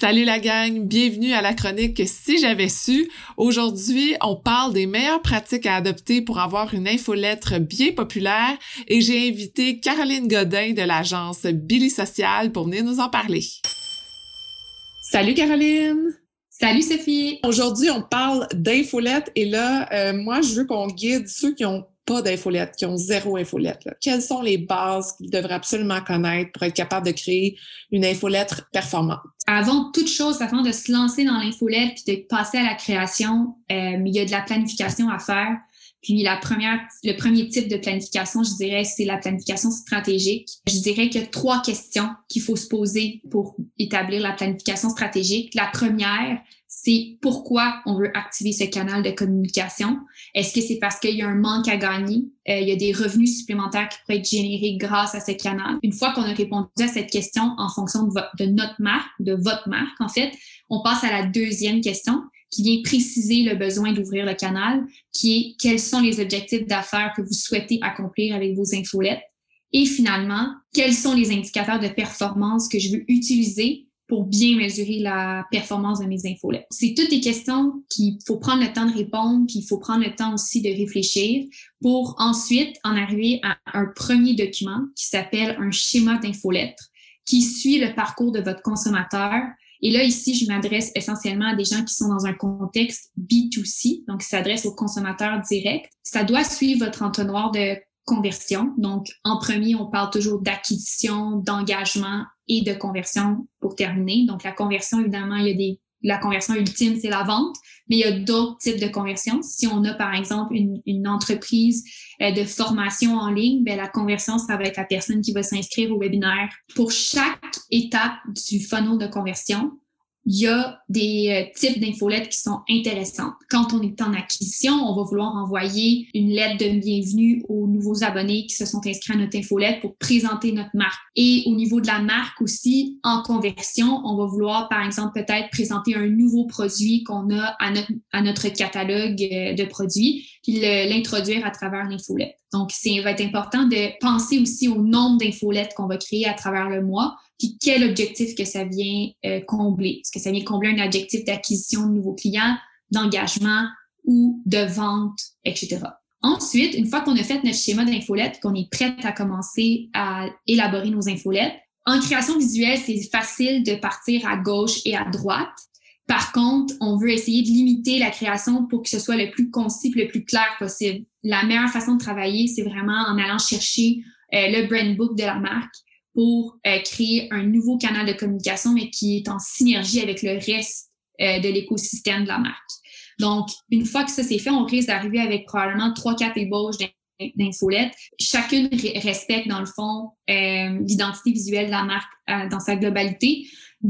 Salut la gang, bienvenue à la chronique Si j'avais su. Aujourd'hui, on parle des meilleures pratiques à adopter pour avoir une infolettre bien populaire et j'ai invité Caroline Godin de l'agence Billy Social pour venir nous en parler. Salut Caroline! Salut Sophie! Aujourd'hui, on parle d'infolette et là, euh, moi, je veux qu'on guide ceux qui ont pas d'infolette, qui ont zéro infolette. Quelles sont les bases qu'ils devraient absolument connaître pour être capable de créer une infolettre performante? Avant toute chose, avant de se lancer dans l'infolette puis de passer à la création, euh, il y a de la planification à faire. Puis la première, le premier type de planification, je dirais, c'est la planification stratégique. Je dirais qu'il y a trois questions qu'il faut se poser pour établir la planification stratégique. La première, c'est pourquoi on veut activer ce canal de communication. Est-ce que c'est parce qu'il y a un manque à gagner? Euh, il y a des revenus supplémentaires qui pourraient être générés grâce à ce canal. Une fois qu'on a répondu à cette question en fonction de, de notre marque, de votre marque, en fait, on passe à la deuxième question qui vient préciser le besoin d'ouvrir le canal, qui est quels sont les objectifs d'affaires que vous souhaitez accomplir avec vos infolettes. Et finalement, quels sont les indicateurs de performance que je veux utiliser pour bien mesurer la performance de mes infolettes. C'est toutes des questions qu'il faut prendre le temps de répondre, puis il faut prendre le temps aussi de réfléchir pour ensuite en arriver à un premier document qui s'appelle un schéma d'infolettre qui suit le parcours de votre consommateur. Et là, ici, je m'adresse essentiellement à des gens qui sont dans un contexte B2C, donc qui s'adresse aux consommateurs directs. Ça doit suivre votre entonnoir de conversion. Donc, en premier, on parle toujours d'acquisition, d'engagement et de conversion pour terminer. Donc, la conversion, évidemment, il y a des la conversion ultime, c'est la vente, mais il y a d'autres types de conversions. Si on a, par exemple, une, entreprise euh, de formation en ligne, ben, la conversion, ça va être la personne qui va s'inscrire au webinaire. Pour chaque étape du funnel de conversion, il y a des euh, types d'infolettes qui sont intéressantes. Quand on est en acquisition, on va vouloir envoyer une lettre de bienvenue aux nouveaux abonnés qui se sont inscrits à notre infolette pour présenter notre marque. Et au niveau de la marque aussi, en conversion, on va vouloir, par exemple, peut-être présenter un nouveau produit qu'on a à notre, catalogue euh, de produits, puis l'introduire à travers l'infolette. Donc, c'est va être important de penser aussi au nombre d'infolettes qu'on va créer à travers le mois puis quel objectif que ça vient euh, combler? Est-ce que ça vient combler un objectif d'acquisition de nouveaux clients, d'engagement ou de vente, etc. Ensuite, une fois qu'on a fait notre schéma d'infolette, qu'on est prête à commencer à élaborer nos infolettes, en création visuelle, c'est facile de partir à gauche et à droite. Par contre, on veut essayer de limiter la création pour que ce soit le plus concis, le plus clair possible. La meilleure façon de travailler, c'est vraiment en allant chercher euh, le brand book de la marque, pour euh, créer un nouveau canal de communication, mais qui est en synergie avec le reste euh, de l'écosystème de la marque. Donc, une fois que ça c'est fait, on risque d'arriver avec probablement trois, quatre ébauches d'infolettes. Chacune respecte, dans le fond, euh, l'identité visuelle de la marque dans sa globalité.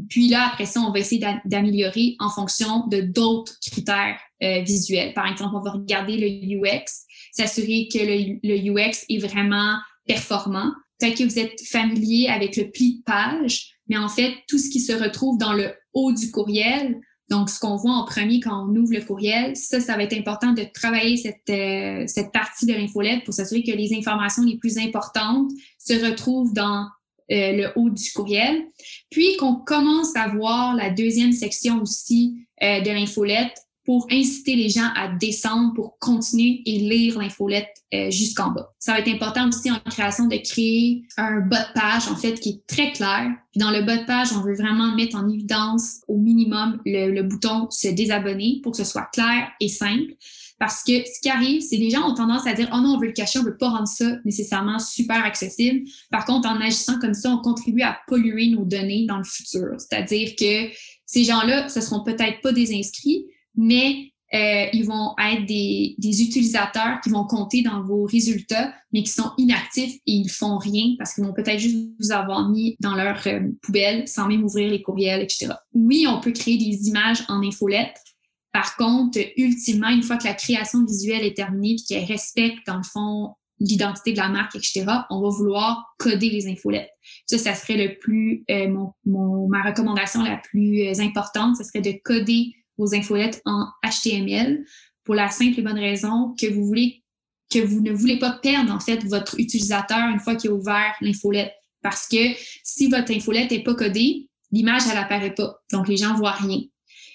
Puis là, après ça, on va essayer d'améliorer en fonction de d'autres critères visuels. Par exemple, on va regarder le UX, s'assurer que le, le UX est vraiment performant. Peut-être que vous êtes familier avec le pli de page, mais en fait, tout ce qui se retrouve dans le haut du courriel, donc ce qu'on voit en premier quand on ouvre le courriel, ça, ça va être important de travailler cette, euh, cette partie de l'infolette pour s'assurer que les informations les plus importantes se retrouvent dans euh, le haut du courriel. Puis qu'on commence à voir la deuxième section aussi euh, de l'infolette pour inciter les gens à descendre pour continuer et lire l'infolette euh, jusqu'en bas. Ça va être important aussi en création de créer un bas de page en fait qui est très clair. Puis dans le bas de page, on veut vraiment mettre en évidence au minimum le, bouton se désabonner pour que ce soit clair et simple. Parce que ce qui arrive, c'est les gens ont tendance à dire Oh non, on veut le cacher, on veut pas rendre ça nécessairement super accessible. Par contre, en agissant comme ça, on contribue à polluer nos données dans le futur. C'est-à-dire que ces gens-là, ce seront peut-être pas des inscrits, mais euh, ils vont être des, des, utilisateurs qui vont compter dans vos résultats, mais qui sont inactifs et ils font rien parce qu'ils vont peut-être juste vous avoir mis dans leur euh, poubelle sans même ouvrir les courriels, etc. Oui, on peut créer des images en infolette. Par contre, ultimement, une fois que la création visuelle est terminée et qu'elle respecte, dans le fond, l'identité de la marque, etc., on va vouloir coder les infolettes. Ça, ça serait le plus, euh, mon, mon, ma recommandation la plus euh, importante, ce serait de coder vos infolettes en HTML pour la simple et bonne raison que vous voulez que vous ne voulez pas perdre en fait votre utilisateur une fois qu'il a ouvert l'infolette. Parce que si votre infolette n'est pas codée, l'image, elle apparaît pas. Donc, les gens voient rien.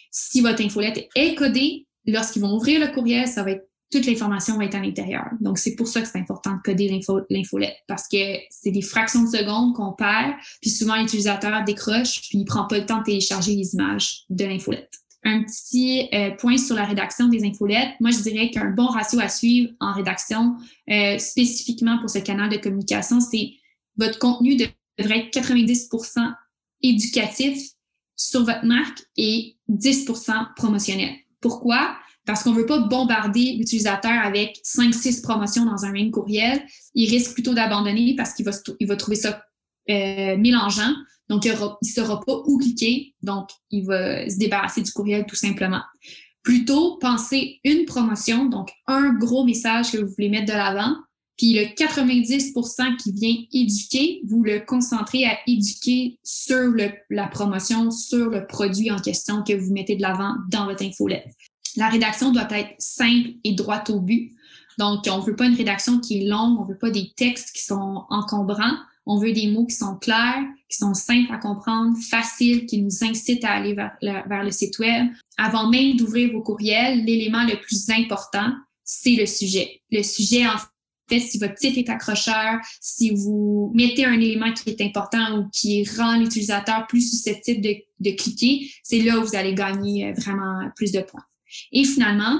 Si votre infolette est codée, lorsqu'ils vont ouvrir le courriel, ça va être toute l'information va être à l'intérieur. Donc, c'est pour ça que c'est important de coder l'infolette parce que c'est des fractions de secondes qu'on perd, puis souvent l'utilisateur décroche, puis il prend pas le temps de télécharger les images de l'infolette. Un petit euh, point sur la rédaction des infolettes. Moi, je dirais qu'un bon ratio à suivre en rédaction, euh, spécifiquement pour ce canal de communication, c'est votre contenu devrait être 90% éducatif sur votre marque et 10% promotionnel. Pourquoi? Parce qu'on veut pas bombarder l'utilisateur avec 5-6 promotions dans un même courriel. Il risque plutôt d'abandonner parce qu'il va, il va trouver ça euh, mélangeant. Donc, il ne saura pas où cliquer. Donc, il va se débarrasser du courriel tout simplement. Plutôt, pensez une promotion, donc un gros message que vous voulez mettre de l'avant, puis le 90% qui vient éduquer, vous le concentrez à éduquer sur le, la promotion, sur le produit en question que vous mettez de l'avant dans votre infolette. La rédaction doit être simple et droite au but. Donc, on ne veut pas une rédaction qui est longue, on ne veut pas des textes qui sont encombrants. On veut des mots qui sont clairs, qui sont simples à comprendre, faciles, qui nous incitent à aller vers le, site web. Avant même d'ouvrir vos courriels, l'élément le plus important, c'est le sujet. Le sujet, en fait, si votre site est accrocheur, si vous mettez un élément qui est important ou qui rend l'utilisateur plus susceptible de, de cliquer, c'est là où vous allez gagner euh, vraiment plus de points. Et finalement,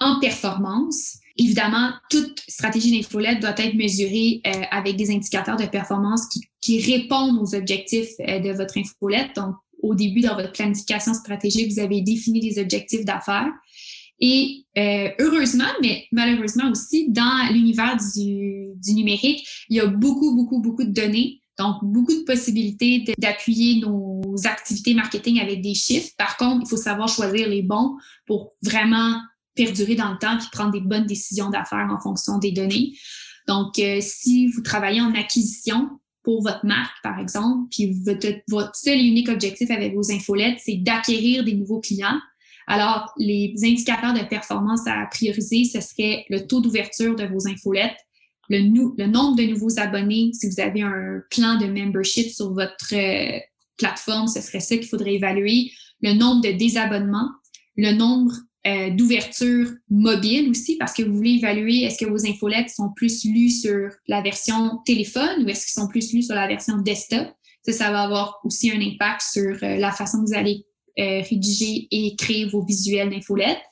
en performance, évidemment, toute stratégie d'infolette doit être mesurée euh, avec des indicateurs de performance qui, qui répondent aux objectifs euh, de votre infolette. Donc, au début, dans votre planification stratégique, vous avez défini des objectifs d'affaires. Et euh, heureusement, mais malheureusement aussi, dans l'univers du, du, numérique, il y a beaucoup, beaucoup, beaucoup de données. Donc, beaucoup de possibilités d'appuyer nos activités marketing avec des chiffres. Par contre, il faut savoir choisir les bons pour vraiment perdurer dans le temps puis prendre des bonnes décisions d'affaires en fonction des données. Donc, euh, si vous travaillez en acquisition pour votre marque, par exemple, puis votre, seul et unique objectif avec vos infolettes, c'est d'acquérir des nouveaux clients, alors, les indicateurs de performance à prioriser, ce serait le taux d'ouverture de vos infolettes, le, le, nombre de nouveaux abonnés. Si vous avez un plan de membership sur votre euh, plateforme, ce serait ça qu'il faudrait évaluer. Le nombre de désabonnements, le nombre euh, d'ouverture mobile aussi, parce que vous voulez évaluer est-ce que vos infolettes sont plus lues sur la version téléphone ou est-ce qu'ils sont plus lues sur la version desktop? Ça, ça va avoir aussi un impact sur euh, la façon que vous allez euh, rédiger et créer vos visuels d'infolettes.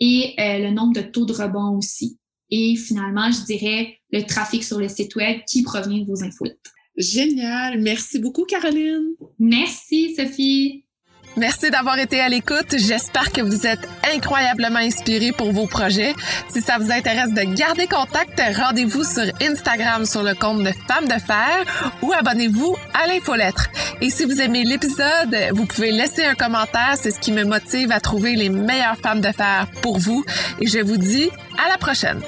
Et le nombre de taux de rebond aussi. Et finalement, je dirais le trafic sur le site web qui provient de vos infolettes. Génial. Merci beaucoup, Caroline. Merci, Sophie. Merci d'avoir été à l'écoute. J'espère que vous êtes incroyablement inspirés pour vos projets. Si ça vous intéresse de garder contact, rendez-vous sur Instagram sur le compte de Femmes de Fer ou abonnez-vous à l'infolettre. Et si vous aimez l'épisode, vous pouvez laisser un commentaire. C'est ce qui me motive à trouver les meilleures femmes de fer pour vous. Et je vous dis à la prochaine.